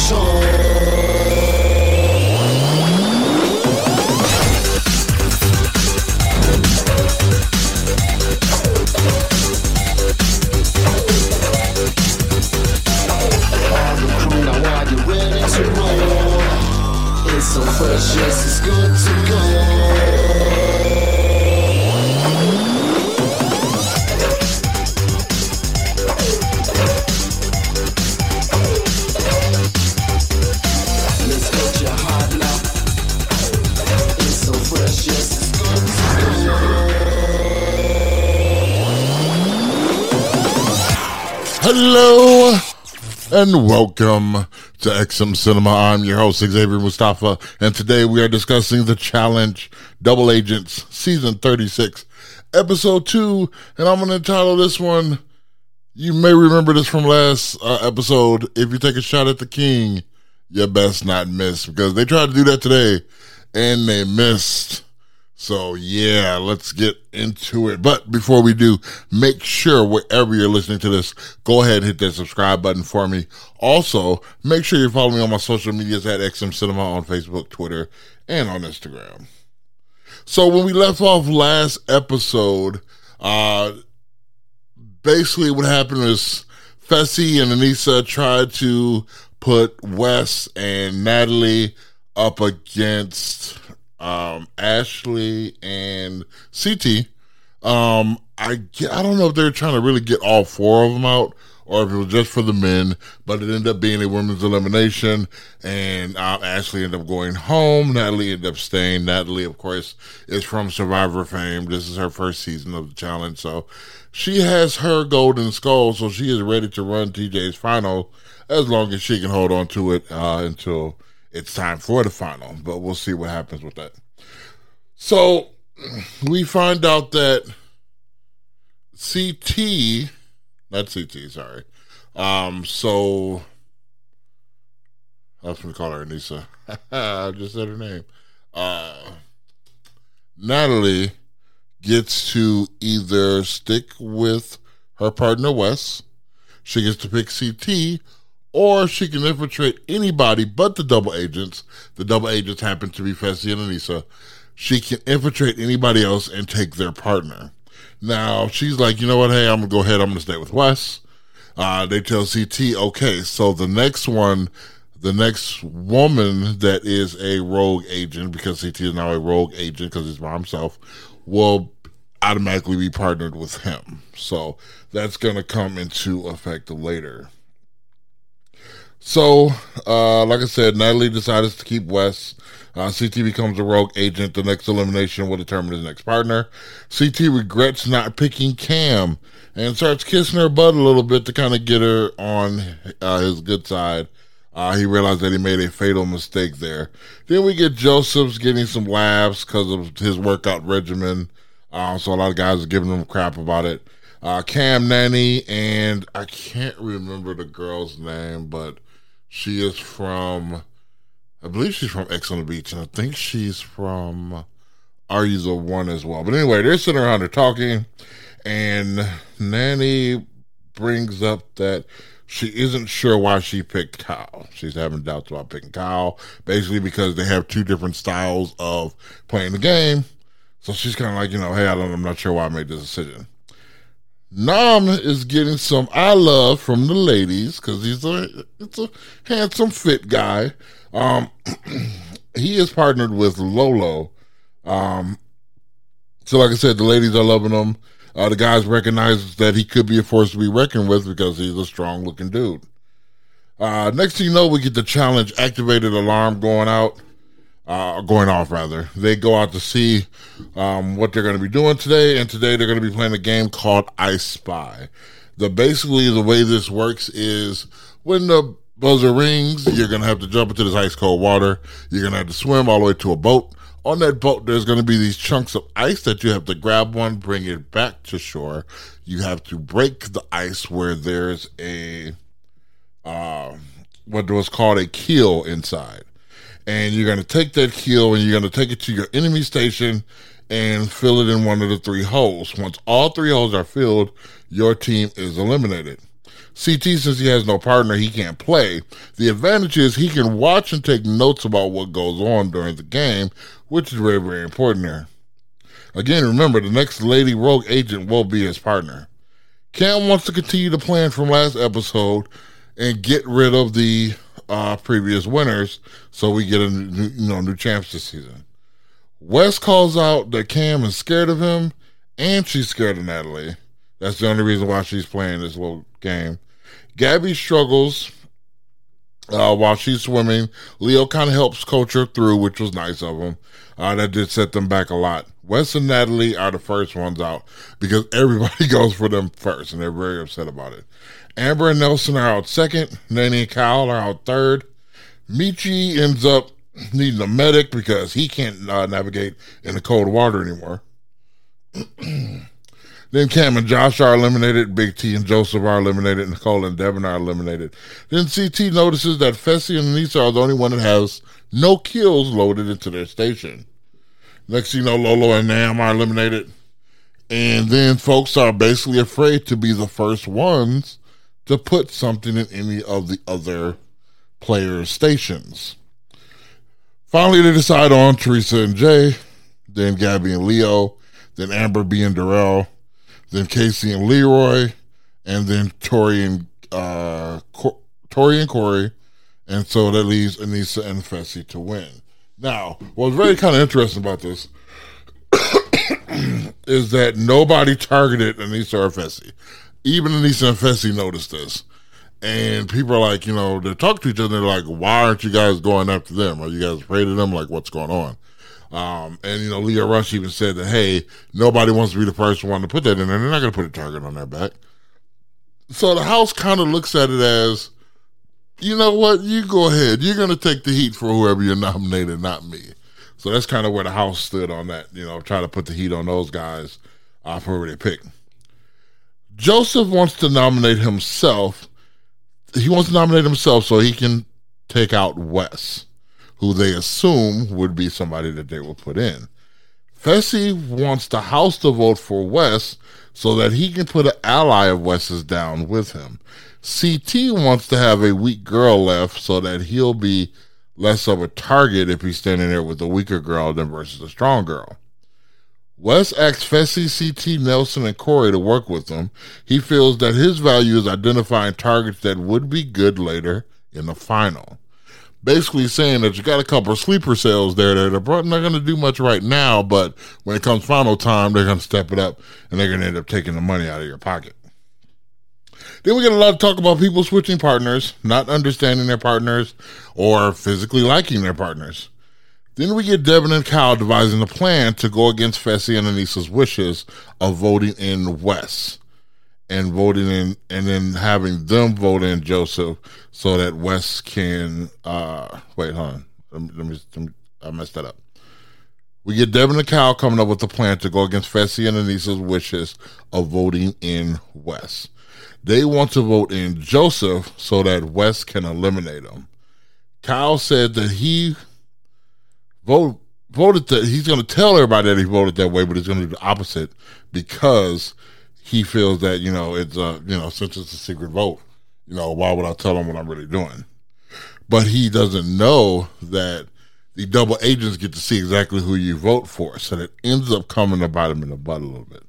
Hello and welcome to XM Cinema. I'm your host, Xavier Mustafa, and today we are discussing the challenge Double Agents Season 36, Episode 2, and I'm going to title this one, you may remember this from last uh, episode, If You Take a Shot at the King, you best not miss, because they tried to do that today, and they missed. So yeah, let's get into it. But before we do, make sure wherever you're listening to this, go ahead and hit that subscribe button for me. Also, make sure you follow me on my social medias at XM Cinema on Facebook, Twitter, and on Instagram. So when we left off last episode, uh, basically what happened is Fessy and Aneesa tried to put Wes and Natalie up against um, Ashley and CT. Um, I I don't know if they're trying to really get all four of them out or if it was just for the men, but it ended up being a women's elimination, and uh, Ashley ended up going home. Natalie ended up staying. Natalie, of course, is from Survivor fame. This is her first season of the challenge, so she has her golden skull, so she is ready to run TJ's final as long as she can hold on to it uh, until it's time for the final, but we'll see what happens with that. So we find out that CT, not CT, sorry. Um, so I was going to call her Aneesa. I just said her name. Uh, Natalie gets to either stick with her partner Wes, she gets to pick CT, or she can infiltrate anybody but the double agents. The double agents happen to be Fessy and Aneesa. She can infiltrate anybody else and take their partner. Now she's like, you know what? Hey, I'm gonna go ahead. I'm gonna stay with Wes. Uh, they tell CT, okay, so the next one, the next woman that is a rogue agent, because CT is now a rogue agent because he's by himself, will automatically be partnered with him. So that's gonna come into effect later. So, uh, like I said, Natalie decides to keep Wes. Uh, CT becomes a rogue agent. The next elimination will determine his next partner. CT regrets not picking Kam and starts kissing her butt a little bit to kind of get her on uh, his good side. Uh, he realized that he made a fatal mistake there. Then we get Joseph's getting some laughs because of his workout regimen. Uh, so a lot of guys are giving him crap about it. Uh, Kam Nany and I can't remember the girl's name, but she is from, I believe she's from Ex on the Beach, and I think she's from Are You the One as well. But anyway, they're sitting around, they're talking, and Nany brings up that she isn't sure why she picked Kyle. She's having doubts about picking Kyle, basically because they have two different styles of playing the game. So she's kind of like, you know, hey, I don't, I'm not sure why I made this decision. Nam is getting some I love from the ladies because he's a it's a handsome fit guy. Um, he is partnered with Lolo. Um, so like I said, the ladies are loving him. Uh, the guys recognize that he could be a force to be reckoned with because he's a strong looking dude. Uh, next thing you know, we get the challenge activated alarm going out uh, going off rather. They go out to see um, what they're going to be doing today, and today they're going to be playing a game called I Spy. The basically the way this works is when the buzzer rings, you're going to have to jump into this ice cold water. You're going to have to swim all the way to a boat. On that boat, there's going to be these chunks of ice that you have to grab one, bring it back to shore. You have to break the ice where there's a uh, what was called a keel inside and you're going to take that kill and you're going to take it to your enemy station and fill it in one of the three holes. Once all three holes are filled, your team is eliminated. CT, since he has no partner, he can't play. The advantage is he can watch and take notes about what goes on during the game, which is very, very important there. Again, remember, the next Lady Rogue agent will be his partner. Kam wants to continue the plan from last episode and get rid of the uh, previous winners so we get a new, you know, new champs this season. Wes calls out that Kam is scared of him and she's scared of Natalie. That's the only reason why she's playing this little game. Gabby struggles uh, while she's swimming. Lio kind of helps coach her through, which was nice of him. Uh, that did set them back a lot. Wes and Natalie are the first ones out because everybody goes for them first, and they're very upset about it. Amber and Nelson are out second. Nany and Kyle are out third. Mechie ends up needing a medic because he can't uh, navigate in the cold water anymore. then Kam and Josh are eliminated. Big T and Joseph are eliminated. Nicole and Devin are eliminated. Then CT notices that Fessy and Nisa are the only one that has no kills loaded into their station. Next you know, Lolo and Nam are eliminated. And then folks are basically afraid to be the first ones to put something in any of the other players' stations. Finally, they decide on Teresa and Jay, then Gabby and Lio, then Amber B and Darrell, then Kaycee and Leroy, and then Tori and uh, Tori and Cory, and so that leaves Aneesa and Fessy to win. Now, what's very kind of interesting about this is that nobody targeted Aneesa or Fessy. Even Aneesa and Fessy noticed this. And people are like, you know, they talk to each other. They're like, why aren't you guys going after them? Are you guys afraid of them? Like, what's going on? Um, and you know, Lio Rush even said that, hey, nobody wants to be the first one to put that in there. They're not going to put a target on their back. So the house kind of looks at it as, you know what? You go ahead. You're going to take the heat for whoever you're nominated, not me. So that's kind of where the house stood on that. You know, try to put the heat on those guys uh, for whoever they pick. Joseph wants to nominate himself. He wants to nominate himself so he can take out Wes, who they assume would be somebody that they will put in. Fessy wants the House to vote for Wes so that he can put an ally of Wes's down with him. CT wants to have a weak girl left so that he'll be less of a target if he's standing there with a weaker girl than versus a strong girl. Wes asks Fessy, CT, Nelson, and Cory to work with him. He feels that his value is identifying targets that would be good later in the final. Basically saying that you got a couple of sleeper cells there that are probably not going to do much right now, but when it comes final time, they're going to step it up and they're going to end up taking the money out of your pocket. Then we get a lot of talk about people switching partners, not understanding their partners, or physically liking their partners. Then we get Devin and Kyle devising a plan to go against Fessy and Aneesa's wishes of voting in Wes and voting in, and then having them vote in Joseph so that Wes can, uh, wait, hold on. Let me, let me, let me I messed that up. We get Devin and Kyle coming up with a plan to go against Fessy and Aneesa's wishes of voting in Wes. They want to vote in Joseph so that Wes can eliminate him. Kyle said that he vote voted that he's going to tell everybody that he voted that way, but he's going to do the opposite because he feels that you know it's a you know since it's a secret vote, you know why would I tell him what I'm really doing? But he doesn't know that the double agents get to see exactly who you vote for, so it ends up coming to bite him in the butt a little bit.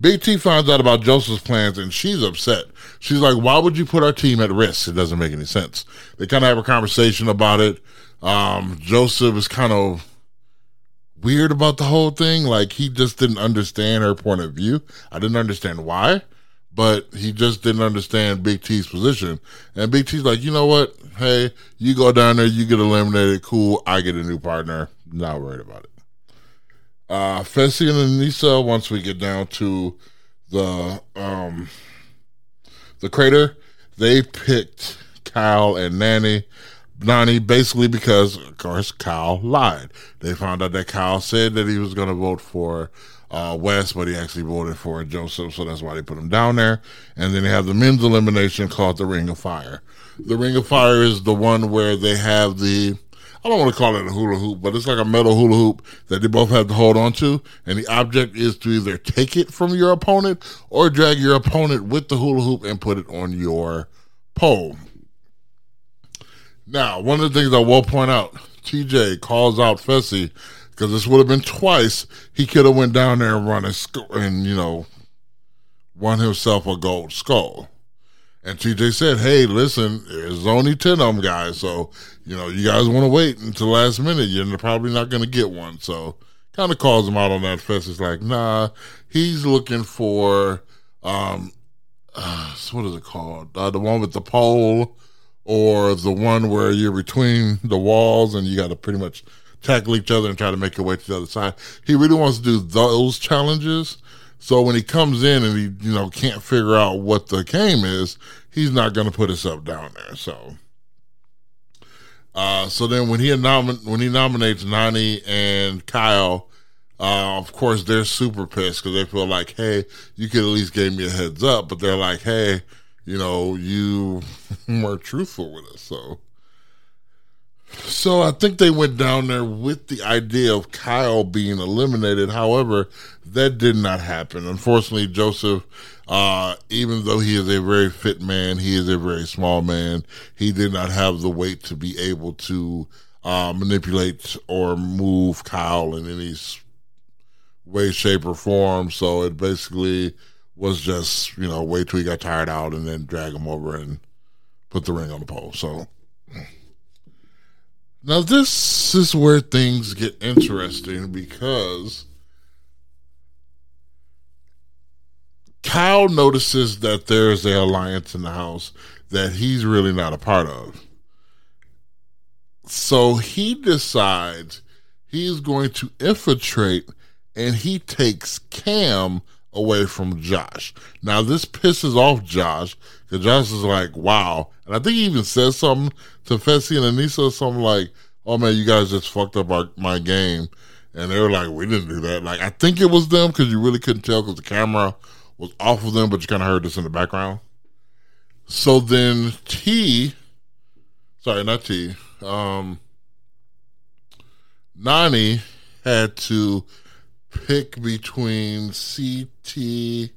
Big T finds out about Joseph's plans and she's upset. She's like, "Why would you put our team at risk? It doesn't make any sense." They kind of have a conversation about it. Um, Joseph is kind of weird about the whole thing. Like he just didn't understand her point of view. I didn't understand why, but he just didn't understand Big T's position. And Big T's like, you know what? Hey, you go down there, you get eliminated. Cool. I get a new partner. Not worried about it. Uh, Fessy and Aneesa, once we get down to the um the crater, they picked Kyle and Nany Nany basically because, of course, Kyle lied. They found out that Kyle said that he was going to vote for uh, Wes, but he actually voted for Joseph, so that's why they put him down there. And then they have the men's elimination called the Ring of Fire. The Ring of Fire is the one where they have the I don't want to call it a hula hoop, but it's like a metal hula hoop that they both have to hold on to. And the object is to either take it from your opponent or drag your opponent with the hula hoop and put it on your pole. Now, one of the things I will point out, TJ calls out Fessy because this would have been twice. He could have went down there and run and, and you know, won himself a gold skull. And TJ said, "Hey, listen, there's only ten of them guys, so you know you guys want to wait until the last minute. You're probably not going to get one." So kind of calls him out on that. Fessy's like, "Nah, he's looking for um, uh, what is it called? Uh, the one with the pole, or the one where you're between the walls and you got to pretty much tackle each other and try to make your way to the other side. He really wants to do those challenges." So when he comes in and he, you know, can't figure out what the game is, he's not going to put himself down there. So, uh, so then when he nomin- when he nominates Nany and Kyle, uh, of course they're super pissed because they feel like, hey, you could at least give me a heads up, but they're like, hey, you know, you weren't truthful with us, so so I think they went down there with the idea of Kyle being eliminated. However, that did not happen. Unfortunately, Joseph, uh, even though he is a very fit man, he is a very small man. He did not have the weight to be able to uh, manipulate or move Kyle in any way, shape, or form. So it basically was just, you know, wait till he got tired out and then drag him over and put the ring on the pole. So. Now, this is where things get interesting because Kyle notices that there's an alliance in the house that he's really not a part of. So he decides he's going to infiltrate and he takes Kam away from Josh. Now, this pisses off Josh because Josh is like, wow. And I think he even says something to Fessy and Aneesa, something like, oh man, you guys just fucked up our, my game. And they were like, we didn't do that. Like, I think it was them because you really couldn't tell because the camera was off of them, but you kind of heard this in the background. So then T, sorry, not T, um, Nany had to pick between CT.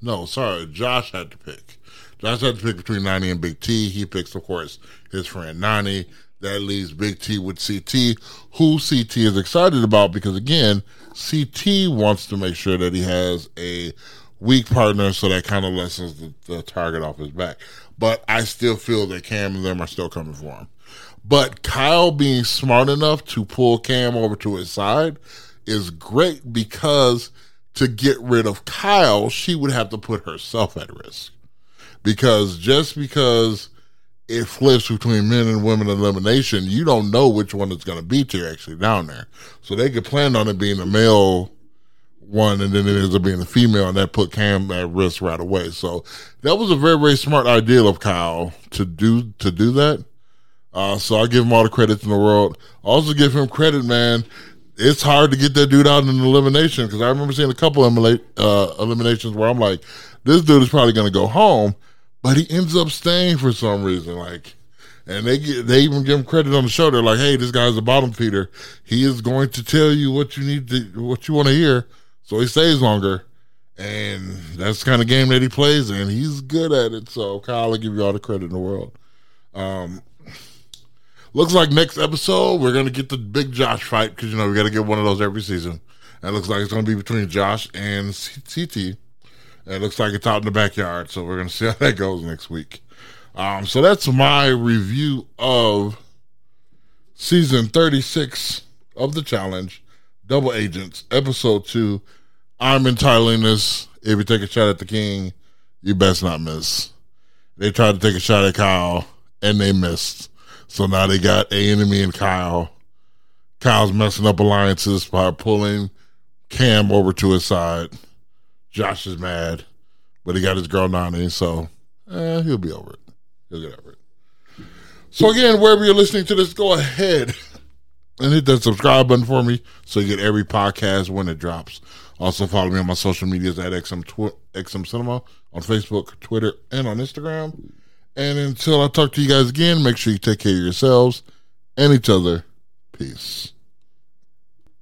No, sorry, Josh had to pick. Josh had to pick between Nany and Big T. He picks, of course, his friend Nany. That leaves Big T with CT, who CT is excited about because, again, CT wants to make sure that he has a weak partner, so that kind of lessens the, the target off his back. But I still feel that Kam and them are still coming for him. But Kyle being smart enough to pull Kam over to his side is great because to get rid of Kyle, she would have to put herself at risk. Because just because it flips between men and women elimination, you don't know which one it's going to be you're actually down there. So they could plan on it being a male one and then it ends up being a female and that put Kam at risk right away. So that was a very, very smart idea of Kyle to do, to do that. Uh, so I give him all the credit in the world. Also give him credit, man. It's hard to get that dude out in an elimination because I remember seeing a couple of uh, eliminations where I'm like, this dude is probably going to go home, but he ends up staying for some reason. Like, and they get, they even give him credit on the show. They're like, hey, this guy's a bottom feeder. He is going to tell you what you need to, what you want to hear. So he stays longer. And that's the kind of game that he plays, and he's good at it. So Kyle, I give you all the credit in the world. Um, Looks like next episode we're gonna get the big Josh fight because you know we got to get one of those every season. And it looks like it's gonna be between Josh and CT. And it looks like it's out in the backyard, so we're gonna see how that goes next week. Um, so that's my review of season 36 of the challenge, Double Agents, episode two. I'm entitling this. If you take a shot at the king, you best not miss. They tried to take a shot at Kyle and they missed. So now they got A enemy and Kyle. Kyle's messing up alliances by pulling Kam over to his side. Josh is mad, but he got his girl Nany, so eh, he'll be over it. He'll get over it. So again, wherever you're listening to this, go ahead and hit that subscribe button for me so you get every podcast when it drops. Also follow me on my social medias at XM, XM Cinema on Facebook, Twitter, and on Instagram. And until I talk to you guys again, make sure you take care of yourselves and each other. Peace.